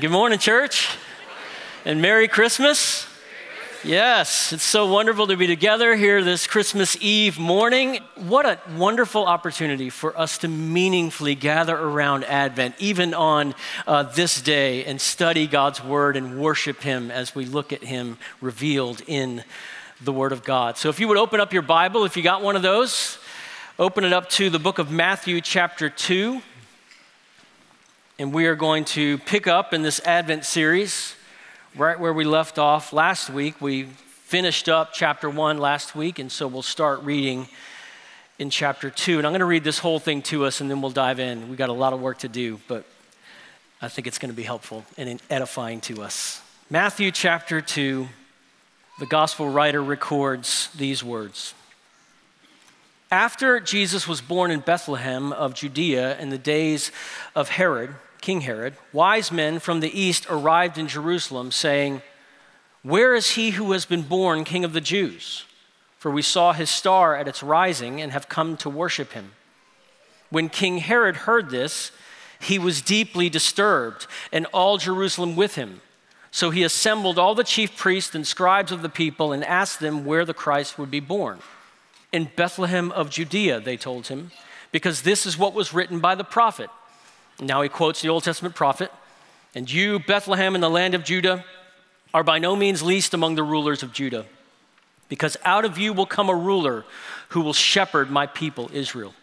Good morning, church, and Merry Christmas. Yes, it's so wonderful to be together here this Christmas Eve morning. What a wonderful opportunity for us to meaningfully gather around Advent, even on uh, this day, and study God's Word and worship Him as we look at Him revealed in the Word of God. So, if you would open up your Bible, if you got one of those, open it up to the book of Matthew, chapter 2. And we are going to pick up in this Advent series right where we left off last week. We finished up chapter one last week, and so we'll start reading in chapter two. And I'm going to read this whole thing to us, and then we'll dive in. We've got a lot of work to do, but I think it's going to be helpful and edifying to us. Matthew chapter two, the gospel writer records these words. After Jesus was born in Bethlehem of Judea in the days of Herod, King Herod, wise men from the east arrived in Jerusalem, saying, Where is he who has been born King of the Jews? For we saw his star at its rising and have come to worship him. When King Herod heard this, he was deeply disturbed, and all Jerusalem with him. So he assembled all the chief priests and scribes of the people and asked them where the Christ would be born. In Bethlehem of Judea, they told him, because this is what was written by the prophet. Now he quotes the Old Testament prophet And you, Bethlehem, in the land of Judah, are by no means least among the rulers of Judah, because out of you will come a ruler who will shepherd my people, Israel.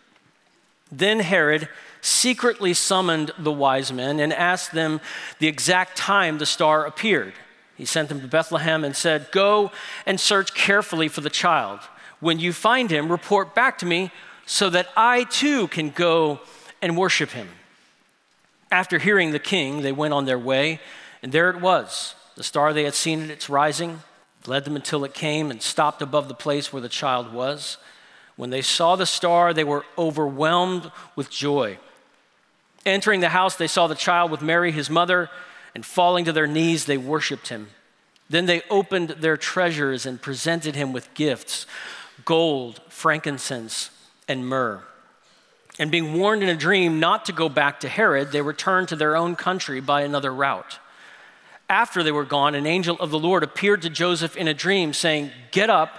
Then Herod secretly summoned the wise men and asked them the exact time the star appeared. He sent them to Bethlehem and said, Go and search carefully for the child. When you find him, report back to me so that I too can go and worship him. After hearing the king, they went on their way, and there it was. The star they had seen at its rising led them until it came and stopped above the place where the child was. When they saw the star, they were overwhelmed with joy. Entering the house, they saw the child with Mary, his mother, and falling to their knees, they worshiped him. Then they opened their treasures and presented him with gifts gold, frankincense, and myrrh. And being warned in a dream not to go back to Herod, they returned to their own country by another route. After they were gone, an angel of the Lord appeared to Joseph in a dream, saying, Get up,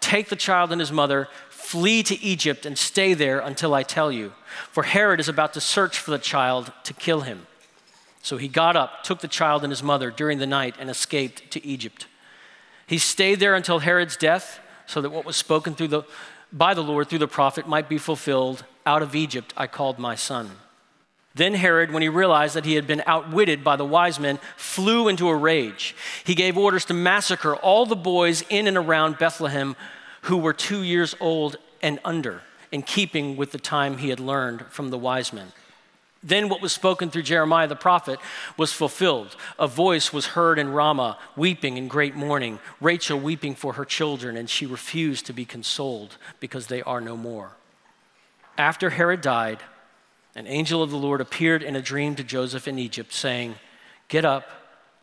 take the child and his mother, flee to Egypt, and stay there until I tell you. For Herod is about to search for the child to kill him. So he got up, took the child and his mother during the night, and escaped to Egypt. He stayed there until Herod's death, so that what was spoken through the, by the Lord through the prophet might be fulfilled out of Egypt I called my son. Then Herod, when he realized that he had been outwitted by the wise men, flew into a rage. He gave orders to massacre all the boys in and around Bethlehem who were two years old and under, in keeping with the time he had learned from the wise men. Then what was spoken through Jeremiah the prophet was fulfilled. A voice was heard in Ramah, weeping in great mourning, Rachel weeping for her children, and she refused to be consoled because they are no more. After Herod died, an angel of the Lord appeared in a dream to Joseph in Egypt, saying, Get up,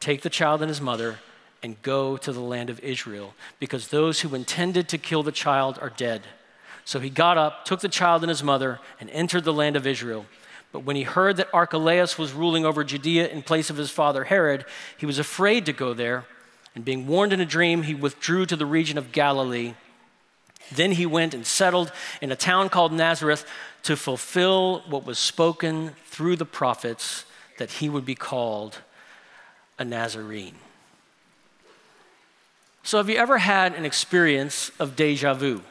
take the child and his mother, and go to the land of Israel, because those who intended to kill the child are dead. So he got up, took the child and his mother, and entered the land of Israel. But when he heard that Archelaus was ruling over Judea in place of his father Herod, he was afraid to go there. And being warned in a dream, he withdrew to the region of Galilee. Then he went and settled in a town called Nazareth to fulfill what was spoken through the prophets that he would be called a Nazarene. So, have you ever had an experience of deja vu?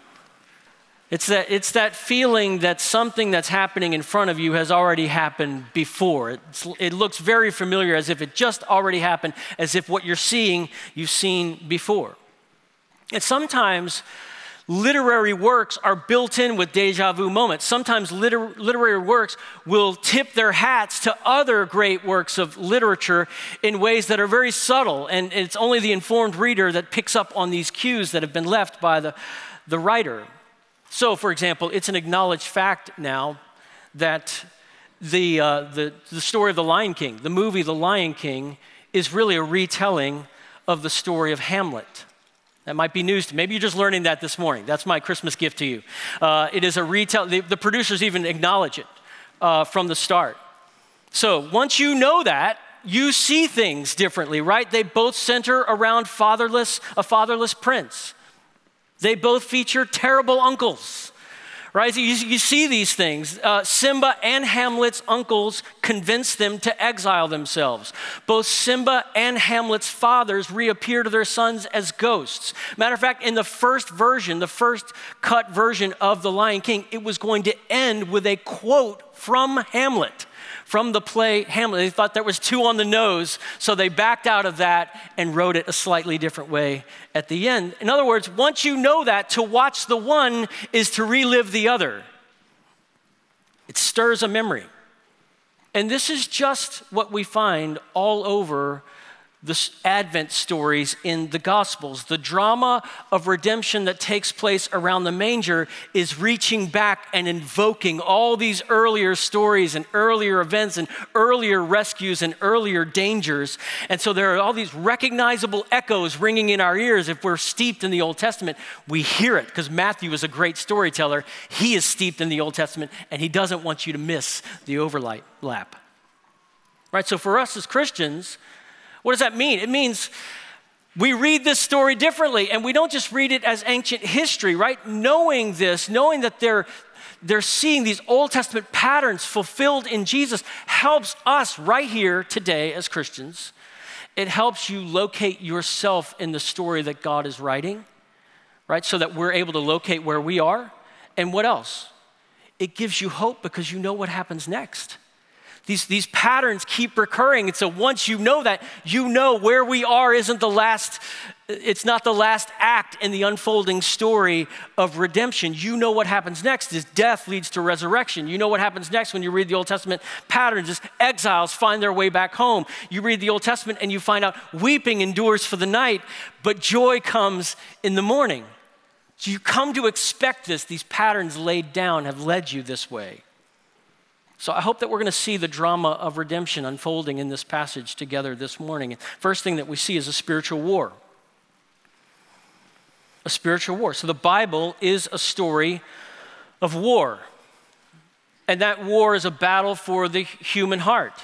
It's that, it's that feeling that something that's happening in front of you has already happened before. It's, it looks very familiar as if it just already happened, as if what you're seeing, you've seen before. And sometimes literary works are built in with deja vu moments. Sometimes liter- literary works will tip their hats to other great works of literature in ways that are very subtle, and it's only the informed reader that picks up on these cues that have been left by the, the writer. So, for example, it's an acknowledged fact now that the, uh, the, the story of the Lion King, the movie The Lion King, is really a retelling of the story of Hamlet. That might be news to you. maybe you're just learning that this morning. That's my Christmas gift to you. Uh, it is a retell. The, the, producers even acknowledge it uh, from the start. So once you know that, you see things differently, right? They both center around fatherless, a fatherless prince. They both feature terrible uncles right? You, you see these things. Uh, Simba and Hamlet's uncles convince them to exile themselves. Both Simba and Hamlet's fathers reappear to their sons as ghosts. Matter of fact, in the first version, the first cut version of The Lion King, it was going to end with a quote from Hamlet from the play Hamlet. They thought that was too on the nose, so they backed out of that and wrote it a slightly different way at the end. In other words, once you know that, to watch the one is to relive the other. It stirs a memory. And this is just what we find all over the Advent stories in the Gospels. The drama of redemption that takes place around the manger is reaching back and invoking all these earlier stories and earlier events and earlier rescues and earlier dangers. And so there are all these recognizable echoes ringing in our ears. If we're steeped in the Old Testament, we hear it because Matthew is a great storyteller. He is steeped in the Old Testament and he doesn't want you to miss the overlap. Right? So for us as Christians, what does that mean? It means we read this story differently and we don't just read it as ancient history, right? Knowing this, knowing that they're they're seeing these Old Testament patterns fulfilled in Jesus helps us right here today as Christians. It helps you locate yourself in the story that God is writing, right? So that we're able to locate where we are. And what else? It gives you hope because you know what happens next these, these patterns keep recurring. And so once you know that, you know where we are isn't the last, it's not the last act in the unfolding story of redemption. You know what happens next is death leads to resurrection. You know what happens next when you read the Old Testament patterns is exiles find their way back home. You read the Old Testament and you find out weeping endures for the night, but joy comes in the morning. So you come to expect this. These patterns laid down have led you this way. So I hope that we're going to see the drama of redemption unfolding in this passage together this morning. First thing that we see is a spiritual war. A spiritual war. So the Bible is a story of war. And that war is a battle for the human heart.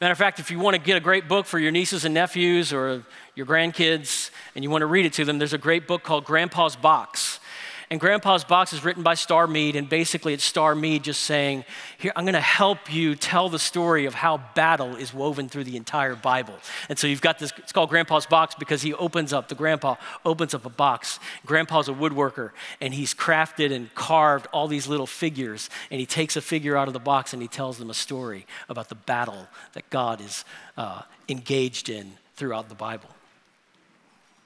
Matter of fact, if you want to get a great book for your nieces and nephews or your grandkids and you want to read it to them, there's a great book called Grandpa's Box. And Grandpa's Box is written by Starr Meade, and basically it's Starr Meade just saying, Here, I'm going to help you tell the story of how battle is woven through the entire Bible. And so you've got this, it's called Grandpa's Box because he opens up, the grandpa opens up a box. Grandpa's a woodworker, and he's crafted and carved all these little figures, and he takes a figure out of the box and he tells them a story about the battle that God is uh, engaged in throughout the Bible.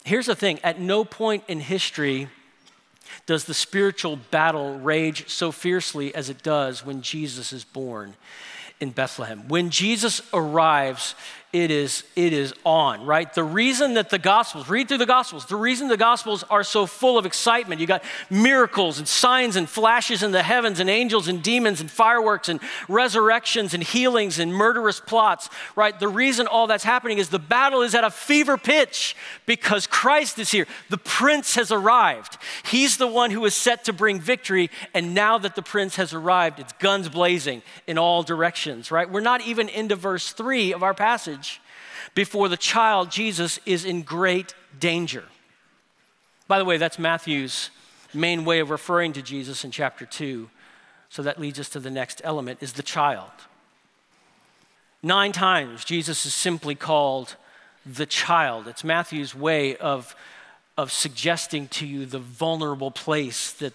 Here's the thing at no point in history does the spiritual battle rage so fiercely as it does when Jesus is born in Bethlehem. When Jesus arrives, it is, it is on, right? The reason that the Gospels, read through the Gospels, the reason the Gospels are so full of excitement, you got miracles and signs and flashes in the heavens and angels and demons and fireworks and resurrections and healings and murderous plots, right? The reason all that's happening is the battle is at a fever pitch because Christ is here. The prince has arrived. He's the one who is set to bring victory. And now that the prince has arrived, it's guns blazing in all directions, right? We're not even into verse three of our passage before the child Jesus is in great danger. By the way, that's Matthew's main way of referring to Jesus in chapter 2. So that leads us to the next element is the child. 9 times Jesus is simply called the child. It's Matthew's way of of suggesting to you the vulnerable place that,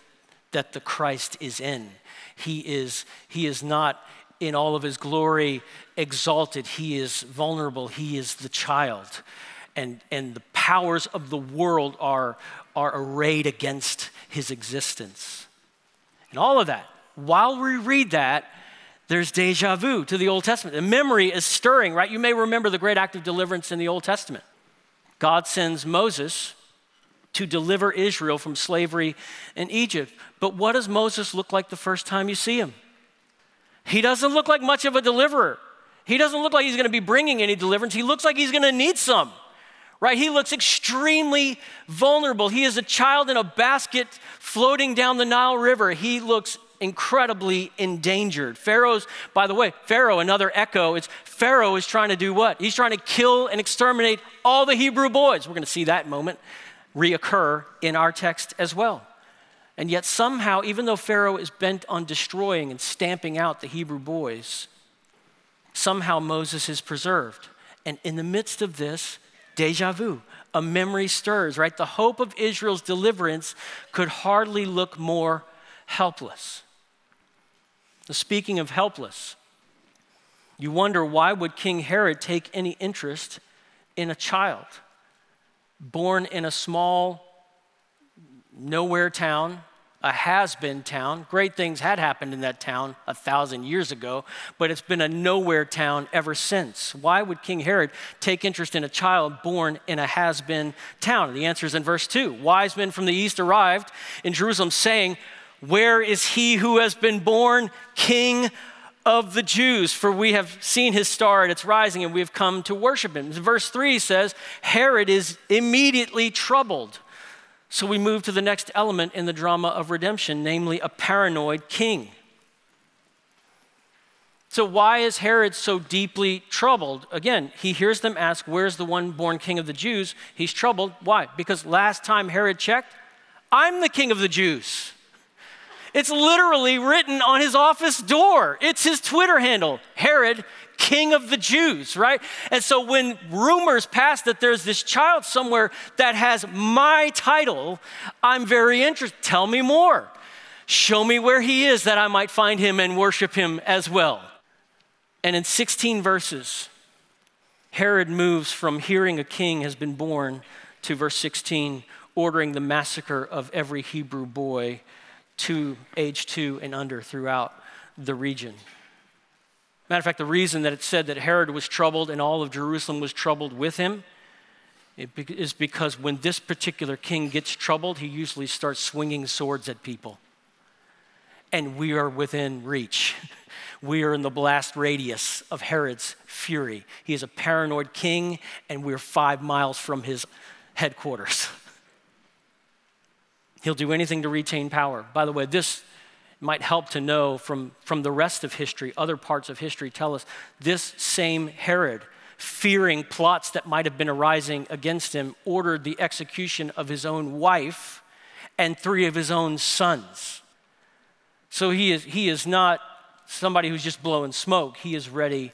that the Christ is in. He is, he is not in all of his glory exalted. He is vulnerable. He is the child. And, and the powers of the world are, are arrayed against his existence. And all of that, while we read that, there's deja vu to the Old Testament. The memory is stirring, right? You may remember the great act of deliverance in the Old Testament. God sends Moses to deliver Israel from slavery in Egypt. But what does Moses look like the first time you see him? He doesn't look like much of a deliverer. He doesn't look like he's going to be bringing any deliverance. He looks like he's going to need some, right? He looks extremely vulnerable. He is a child in a basket floating down the Nile River. He looks incredibly endangered. Pharaoh's, by the way, Pharaoh, another echo, it's Pharaoh is trying to do what? He's trying to kill and exterminate all the Hebrew boys. We're going to see that moment reoccur in our text as well. And yet, somehow, even though Pharaoh is bent on destroying and stamping out the Hebrew boys, somehow Moses is preserved. And in the midst of this, deja vu, a memory stirs, right? The hope of Israel's deliverance could hardly look more helpless. Speaking of helpless, you wonder why would King Herod take any interest in a child born in a small nowhere town a has been town. Great things had happened in that town a thousand years ago, but it's been a nowhere town ever since. Why would King Herod take interest in a child born in a has been town? The answer is in verse 2. Wise men from the east arrived in Jerusalem saying, Where is he who has been born king of the Jews? For we have seen his star at its rising and we have come to worship him. Verse 3 says, Herod is immediately troubled so we move to the next element in the drama of redemption, namely a paranoid king. So, why is Herod so deeply troubled? Again, he hears them ask, Where's the one born king of the Jews? He's troubled. Why? Because last time Herod checked, I'm the king of the Jews. It's literally written on his office door. It's his Twitter handle Herod, king of the Jews, right? And so when rumors pass that there's this child somewhere that has my title, I'm very interested. Tell me more. Show me where he is that I might find him and worship him as well. And in 16 verses, Herod moves from hearing a king has been born to verse 16, ordering the massacre of every Hebrew boy to age two and under throughout the region. Matter of fact, the reason that it said that Herod was troubled and all of Jerusalem was troubled with him is because when this particular king gets troubled, he usually starts swinging swords at people. And we are within reach. We are in the blast radius of Herod's fury. He is a paranoid king, and we're five miles from his headquarters. He'll do anything to retain power. By the way, this might help to know from, from the rest of history, other parts of history tell us this same Herod, fearing plots that might have been arising against him, ordered the execution of his own wife and three of his own sons. So he is, he is not somebody who's just blowing smoke. He is ready.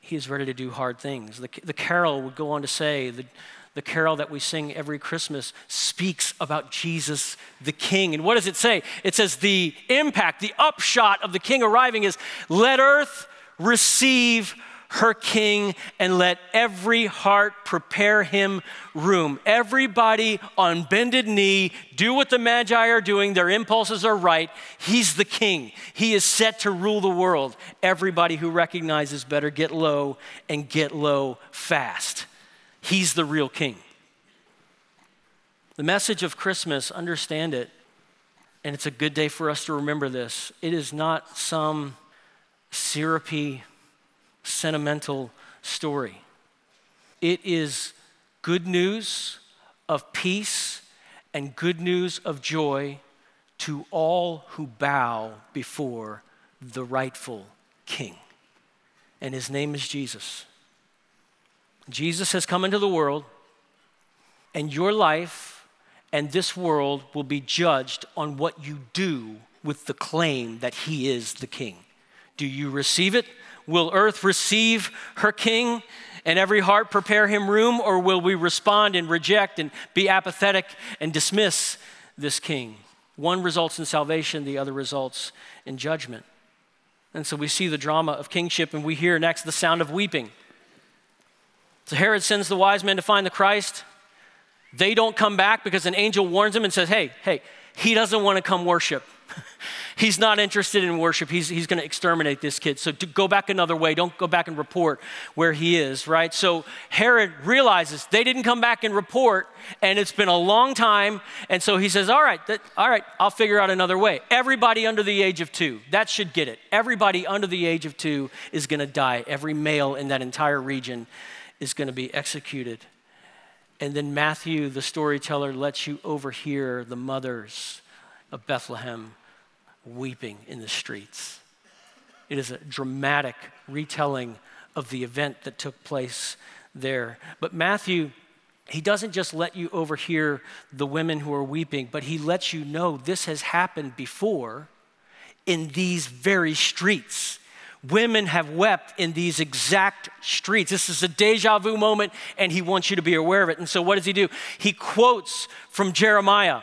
He is ready to do hard things. The, the carol would go on to say, the, the carol that we sing every Christmas speaks about Jesus the King. And what does it say? It says the impact, the upshot of the King arriving is let earth receive her king and let every heart prepare him room. Everybody on bended knee, do what the Magi are doing. Their impulses are right. He's the king. He is set to rule the world. Everybody who recognizes better get low and get low fast. He's the real king. The message of Christmas, understand it, and it's a good day for us to remember this. It is not some syrupy, sentimental story. It is good news of peace and good news of joy to all who bow before the rightful king. And his name is Jesus. Jesus has come into the world, and your life and this world will be judged on what you do with the claim that He is the King. Do you receive it? Will earth receive her King? and every heart prepare him room, or will we respond and reject and be apathetic and dismiss this king? One results in salvation, the other results in judgment. And so we see the drama of kingship, and we hear next the sound of weeping. So Herod sends the wise men to find the Christ. They don't come back because an angel warns them and says, Hey, hey, he doesn't want to come worship. he's not interested in worship. He's, he's going to exterminate this kid. So go back another way. Don't go back and report where he is, right? So Herod realizes they didn't come back and report, and it's been a long time. And so he says, All right, that, all right, I'll figure out another way. Everybody under the age of two, that should get it. Everybody under the age of two is going to die. Every male in that entire region is going to be executed. And then Matthew, the storyteller, lets you overhear the mothers of Bethlehem weeping in the streets. It is a dramatic retelling of the event that took place there. But Matthew, he doesn't just let you overhear the women who are weeping, but he lets you know this has happened before in these very streets. Women have wept in these exact streets. This is a deja vu moment, and he wants you to be aware of it. And so, what does he do? He quotes from Jeremiah.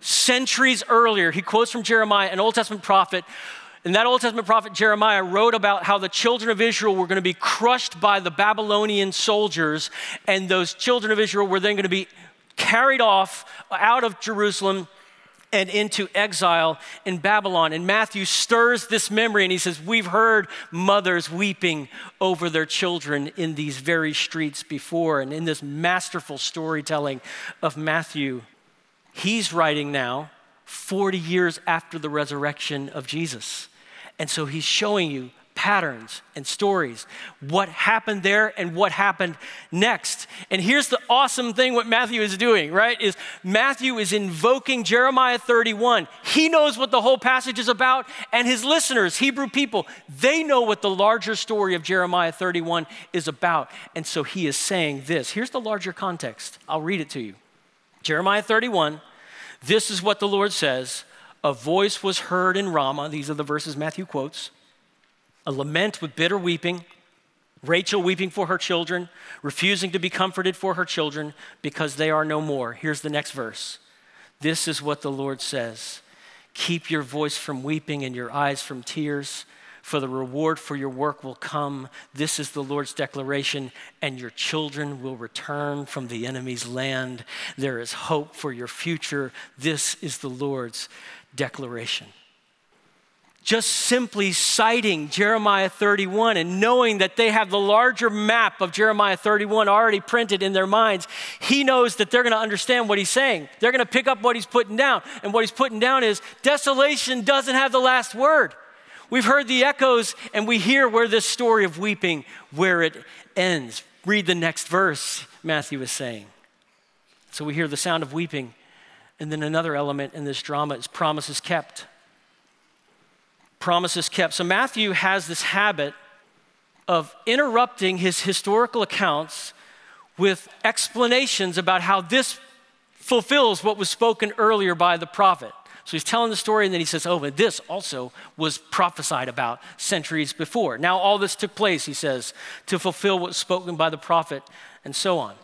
Centuries earlier, he quotes from Jeremiah, an Old Testament prophet. And that Old Testament prophet Jeremiah wrote about how the children of Israel were going to be crushed by the Babylonian soldiers, and those children of Israel were then going to be carried off out of Jerusalem and into exile in Babylon. And Matthew stirs this memory and he says, We've heard mothers weeping over their children in these very streets before. And in this masterful storytelling of Matthew, he's writing now 40 years after the resurrection of Jesus. And so he's showing you patterns and stories, what happened there and what happened next. And here's the awesome thing what Matthew is doing, right? Is Matthew is invoking Jeremiah 31. He knows what the whole passage is about, and his listeners, Hebrew people, they know what the larger story of Jeremiah 31 is about. And so he is saying this. Here's the larger context. I'll read it to you. Jeremiah 31, this is what the Lord says. A voice was heard in Ramah. These are the verses Matthew quotes a lament with bitter weeping, Rachel weeping for her children, refusing to be comforted for her children because they are no more. Here's the next verse. This is what the Lord says Keep your voice from weeping and your eyes from tears, for the reward for your work will come. This is the Lord's declaration, and your children will return from the enemy's land. There is hope for your future. This is the Lord's declaration just simply citing Jeremiah 31 and knowing that they have the larger map of Jeremiah 31 already printed in their minds, he knows that they're going to understand what he's saying. They're going to pick up what he's putting down. And what he's putting down is desolation doesn't have the last word. We've heard the echoes and we hear where this story of weeping where it ends. Read the next verse, Matthew is saying. So we hear the sound of weeping. And then another element in this drama is promises kept promises kept. So Matthew has this habit of interrupting his historical accounts with explanations about how this fulfills what was spoken earlier by the prophet. So he's telling the story, and then he says, Oh, but this also was prophesied about centuries before. Now, all this took place, he says, to fulfill what was spoken by the prophet, and so on.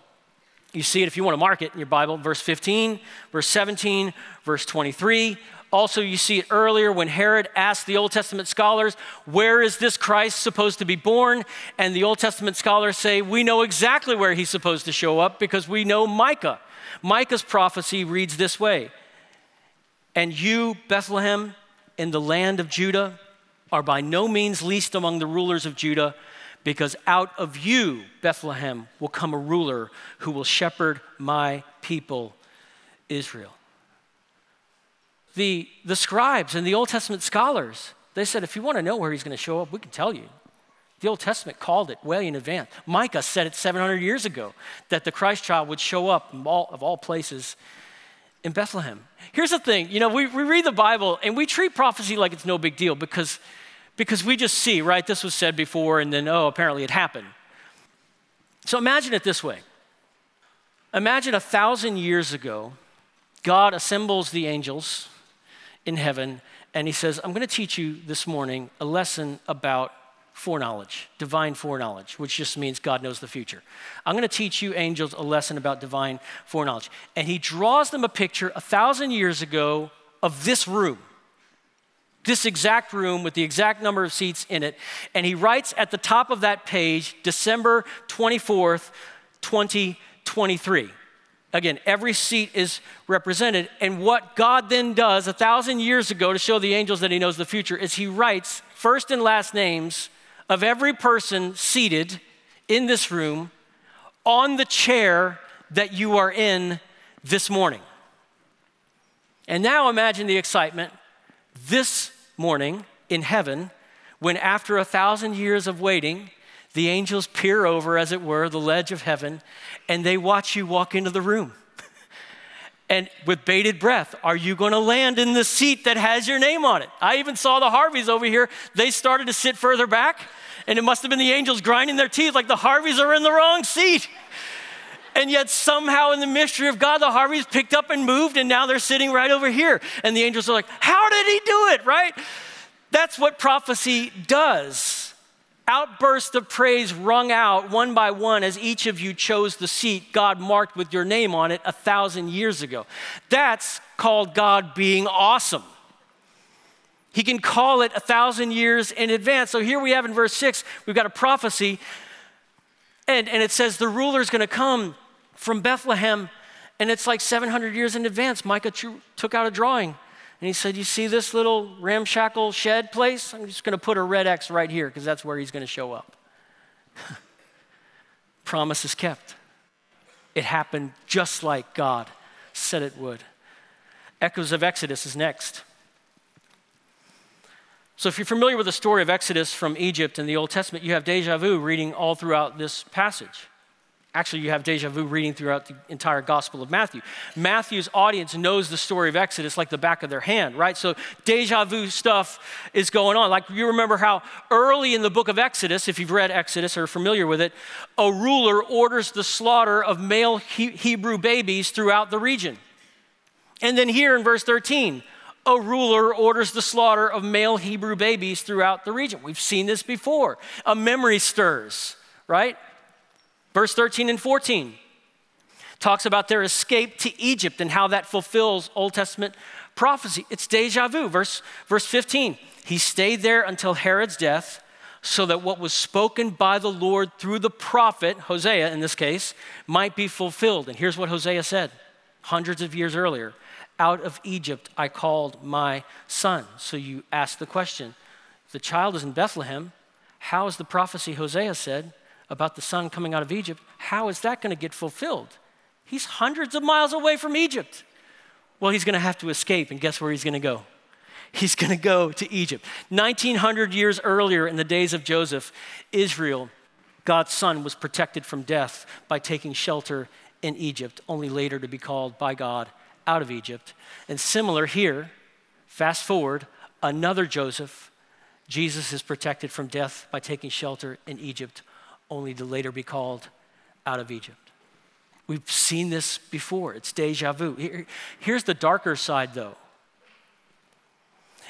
You see it if you want to mark it in your Bible, verse 15, verse 17, verse 23, also, you see it earlier when Herod asked the Old Testament scholars, Where is this Christ supposed to be born? And the Old Testament scholars say, We know exactly where he's supposed to show up because we know Micah. Micah's prophecy reads this way And you, Bethlehem, in the land of Judah, are by no means least among the rulers of Judah, because out of you, Bethlehem, will come a ruler who will shepherd my people, Israel the, the scribes and the Old Testament scholars, they said, if you want to know where he's going to show up, we can tell you. The Old Testament called it way in advance. Micah said it 700 years ago that the Christ child would show up all, of all places in Bethlehem. Here's the thing you know, we, we read the Bible and we treat prophecy like it's no big deal because, because we just see, right, this was said before and then, oh, apparently it happened. So imagine it this way Imagine a thousand years ago, God assembles the angels in heaven, and he says, I'm going to teach you this morning a lesson about foreknowledge, divine foreknowledge, which just means God knows the future. I'm going to teach you, angels, a lesson about divine foreknowledge. And he draws them a picture a thousand years ago of this room, this exact room with the exact number of seats in it. And he writes at the top of that page, December 24th, 2023. Again, every seat is represented. And what God then does a thousand years ago to show the angels that He knows the future is He writes first and last names of every person seated in this room on the chair that you are in this morning. And now imagine the excitement this morning in heaven when, after a thousand years of waiting, the angels peer over, as it were, the ledge of heaven, and they watch you walk into the room. and with bated breath, are you going to land in the seat that has your name on it? I even saw the Harveys over here. They started to sit further back, and it must have been the angels grinding their teeth like the Harveys are in the wrong seat. And yet, somehow, in the mystery of God, the Harveys picked up and moved, and now they're sitting right over here. And the angels are like, How did he do it, right? That's what prophecy does outbursts of praise rung out one by one as each of you chose the seat God marked with your name on it a thousand years ago. That's called God being awesome. He can call it a thousand years in advance. So here we have in verse six, we've got a prophecy, and, and it says the ruler is going to come from Bethlehem, and it's like 700 years in advance. Micah took out a drawing and he said, You see this little ramshackle shed place? I'm just going to put a red X right here because that's where he's going to show up. Promise is kept. It happened just like God said it would. Echoes of Exodus is next. So, if you're familiar with the story of Exodus from Egypt in the Old Testament, you have deja vu reading all throughout this passage. Actually, you have deja vu reading throughout the entire Gospel of Matthew. Matthew's audience knows the story of Exodus like the back of their hand, right? So, deja vu stuff is going on. Like, you remember how early in the book of Exodus, if you've read Exodus or are familiar with it, a ruler orders the slaughter of male he- Hebrew babies throughout the region. And then here in verse 13, a ruler orders the slaughter of male Hebrew babies throughout the region. We've seen this before. A memory stirs, right? Verse 13 and 14 talks about their escape to Egypt and how that fulfills Old Testament prophecy. It's deja vu. Verse, verse 15 He stayed there until Herod's death, so that what was spoken by the Lord through the prophet, Hosea in this case, might be fulfilled. And here's what Hosea said hundreds of years earlier Out of Egypt I called my son. So you ask the question the child is in Bethlehem, how is the prophecy Hosea said about the son coming out of Egypt, how is that going to get fulfilled? He's hundreds of miles away from Egypt. Well, he's going to have to escape, and guess where he's going to go? He's going to go to Egypt. 1900 years earlier, in the days of Joseph, Israel, God's son, was protected from death by taking shelter in Egypt, only later to be called by God out of Egypt. And similar here, fast forward, another Joseph, Jesus is protected from death by taking shelter in Egypt, only to later be called out of Egypt. We've seen this before. It's deja vu. Here, here's the darker side, though.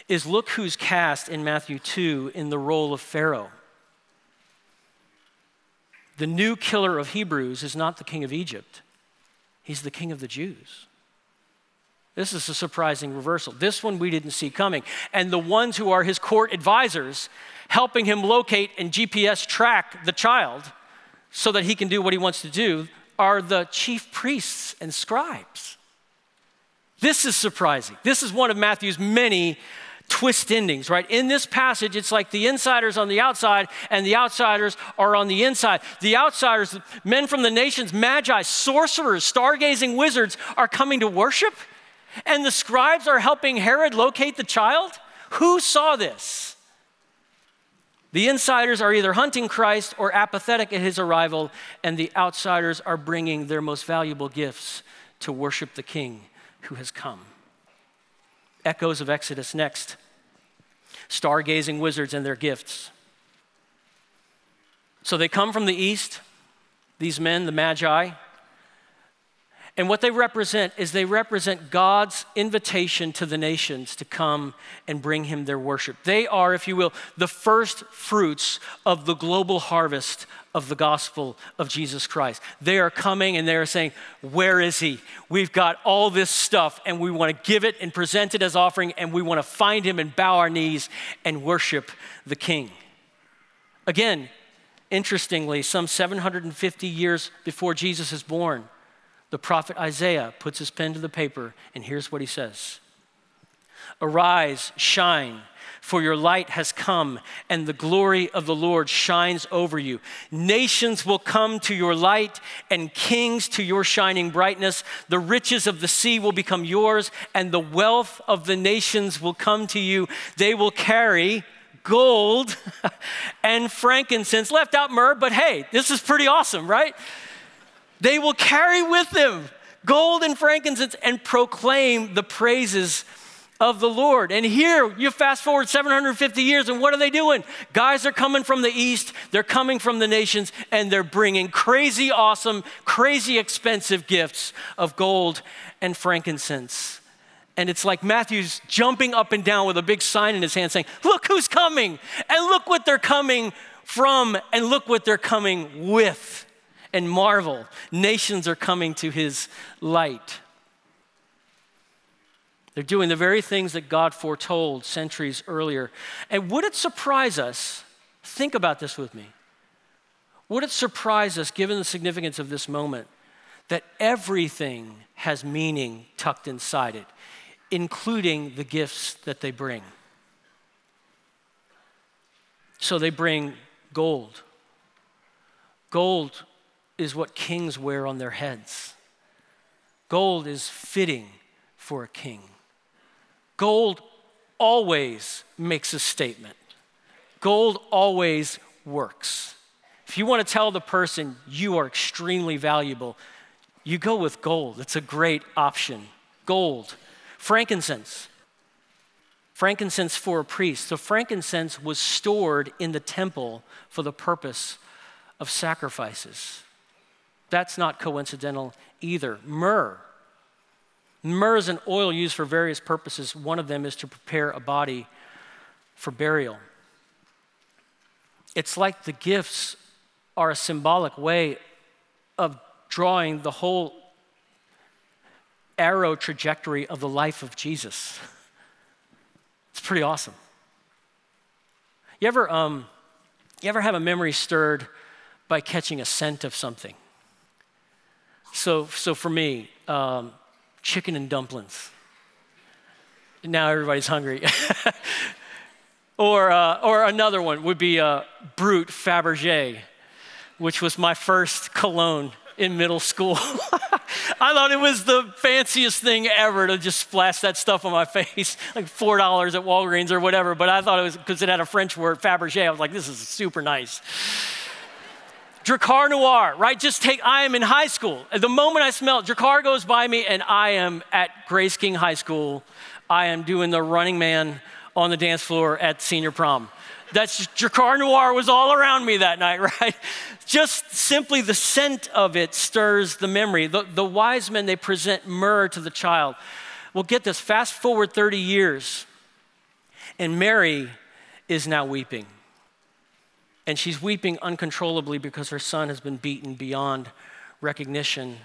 Is look who's cast in Matthew 2 in the role of Pharaoh. The new killer of Hebrews is not the king of Egypt, he's the king of the Jews. This is a surprising reversal. This one we didn't see coming. And the ones who are his court advisors helping him locate and GPS track the child so that he can do what he wants to do are the chief priests and scribes. This is surprising. This is one of Matthew's many twist endings, right? In this passage, it's like the insiders on the outside and the outsiders are on the inside. The outsiders, men from the nations, magi, sorcerers, stargazing wizards are coming to worship, and the scribes are helping Herod locate the child. Who saw this? The insiders are either hunting Christ or apathetic at his arrival, and the outsiders are bringing their most valuable gifts to worship the King who has come. Echoes of Exodus next. Stargazing wizards and their gifts. So they come from the east, these men, the Magi, and what they represent is they represent God's invitation to the nations to come and bring him their worship. They are, if you will, the first fruits of the global harvest of the gospel of Jesus Christ. They are coming and they are saying, Where is he? We've got all this stuff and we want to give it and present it as offering and we want to find him and bow our knees and worship the king. Again, interestingly, some 750 years before Jesus is born, the prophet Isaiah puts his pen to the paper, and here's what he says Arise, shine, for your light has come, and the glory of the Lord shines over you. Nations will come to your light, and kings to your shining brightness. The riches of the sea will become yours, and the wealth of the nations will come to you. They will carry gold and frankincense. Left out myrrh, but hey, this is pretty awesome, right? They will carry with them gold and frankincense and proclaim the praises of the Lord. And here you fast forward 750 years, and what are they doing? Guys are coming from the east, they're coming from the nations, and they're bringing crazy, awesome, crazy expensive gifts of gold and frankincense. And it's like Matthew's jumping up and down with a big sign in his hand saying, Look who's coming, and look what they're coming from, and look what they're coming with. And marvel, nations are coming to his light. They're doing the very things that God foretold centuries earlier. And would it surprise us? Think about this with me. Would it surprise us, given the significance of this moment, that everything has meaning tucked inside it, including the gifts that they bring? So they bring gold. Gold is what kings wear on their heads. Gold is fitting for a king. Gold always makes a statement, gold always works. If you want to tell the person you are extremely valuable, you go with gold. It's a great option. Gold. Frankincense. Frankincense for a priest. So, frankincense was stored in the temple for the purpose of sacrifices. That's not coincidental either. Myrrh. Myrrh is an oil used for various purposes. One of them is to prepare a body for burial. It's like the gifts are a symbolic way of drawing the whole arrow trajectory of the life of Jesus. It's pretty awesome. You ever, um, you ever have a memory stirred by catching a scent of something? So, so for me, um, chicken and dumplings. Now everybody's hungry. or, uh, or another one would be uh, Brut Fabergé, which was my first cologne in middle school. I thought it was the fanciest thing ever to just splash that stuff on my face, like $4 at Walgreens or whatever. But I thought it was because it had a French word, Fabergé. I was like, this is super nice. Drakkar Noir, right? Just take, I am in high school. The moment I smell it, Drakkar goes by me and I am at Grace King High School. I am doing the running man on the dance floor at senior prom. That's Drakkar Noir was all around me that night, right? Just simply the scent of it stirs the memory. The, the wise men, they present myrrh to the child. Well, get this fast forward 30 years, and Mary is now weeping. And she's weeping uncontrollably because her son has been beaten beyond recognition.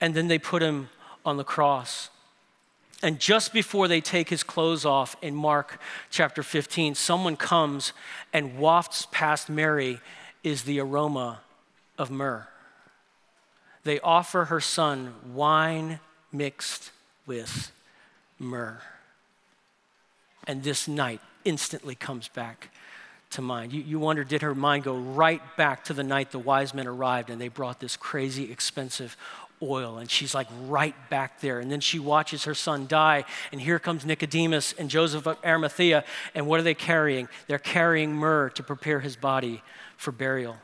And then they put him on the cross. And just before they take his clothes off in Mark chapter 15, someone comes and wafts past Mary is the aroma of myrrh. They offer her son wine mixed with myrrh. And this night instantly comes back to mind. You, you wonder, did her mind go right back to the night the wise men arrived and they brought this crazy expensive oil? And she's like right back there. And then she watches her son die. And here comes Nicodemus and Joseph of Arimathea. And what are they carrying? They're carrying myrrh to prepare his body for burial.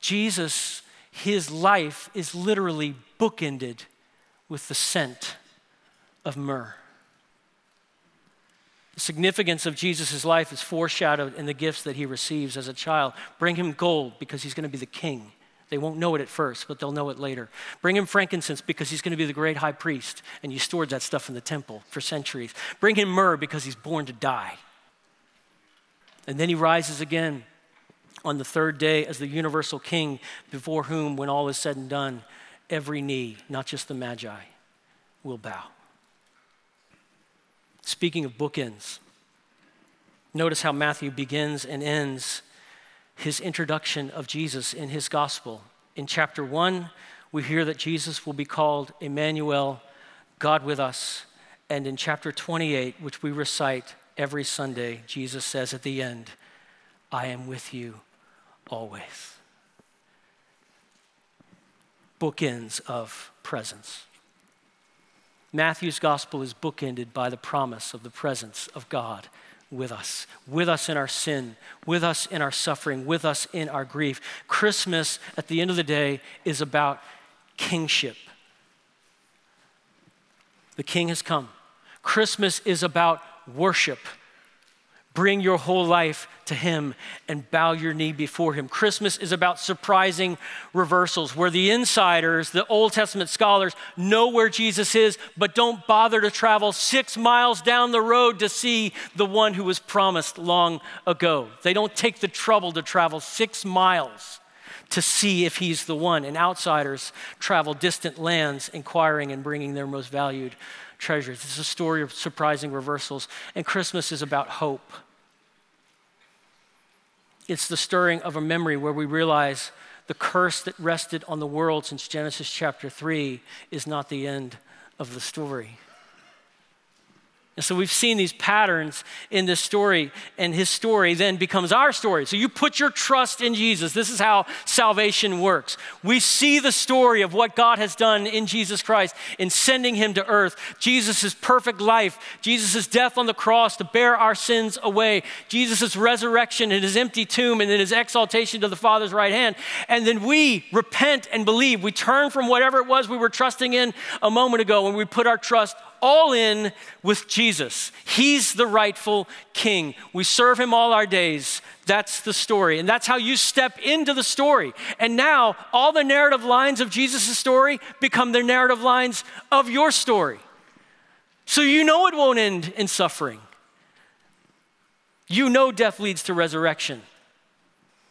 Jesus, his life is literally bookended with the scent of myrrh. The significance of Jesus' life is foreshadowed in the gifts that he receives as a child. Bring him gold because he's going to be the king. They won't know it at first, but they'll know it later. Bring him frankincense because he's going to be the great high priest, and you stored that stuff in the temple for centuries. Bring him myrrh because he's born to die. And then he rises again on the third day as the universal king, before whom, when all is said and done, every knee, not just the magi, will bow. Speaking of bookends, notice how Matthew begins and ends his introduction of Jesus in his gospel. In chapter 1, we hear that Jesus will be called Emmanuel, God with us. And in chapter 28, which we recite every Sunday, Jesus says at the end, I am with you always. Bookends of presence. Matthew's gospel is bookended by the promise of the presence of God with us, with us in our sin, with us in our suffering, with us in our grief. Christmas, at the end of the day, is about kingship. The king has come. Christmas is about worship. Bring your whole life to Him and bow your knee before Him. Christmas is about surprising reversals where the insiders, the Old Testament scholars, know where Jesus is, but don't bother to travel six miles down the road to see the one who was promised long ago. They don't take the trouble to travel six miles to see if He's the one. And outsiders travel distant lands, inquiring and bringing their most valued treasures. It's a story of surprising reversals, and Christmas is about hope. It's the stirring of a memory where we realize the curse that rested on the world since Genesis chapter 3 is not the end of the story. And so we've seen these patterns in this story, and his story then becomes our story. So you put your trust in Jesus. This is how salvation works. We see the story of what God has done in Jesus Christ in sending him to earth, Jesus' perfect life, Jesus' death on the cross to bear our sins away, Jesus' resurrection in his empty tomb, and then his exaltation to the Father's right hand. And then we repent and believe. We turn from whatever it was we were trusting in a moment ago when we put our trust all in with Jesus. He's the rightful king. We serve him all our days. That's the story. And that's how you step into the story. And now all the narrative lines of Jesus' story become the narrative lines of your story. So you know it won't end in suffering. You know death leads to resurrection.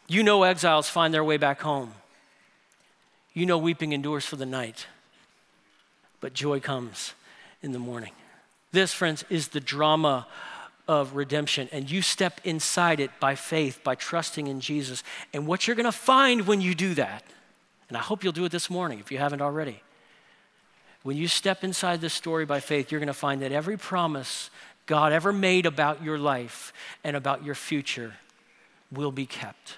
You know exiles find their way back home. You know weeping endures for the night, but joy comes in the morning. This, friends, is the drama of redemption. And you step inside it by faith, by trusting in Jesus. And what you're going to find when you do that, and I hope you'll do it this morning if you haven't already. When you step inside this story by faith, you're going to find that every promise God ever made about your life and about your future will be kept.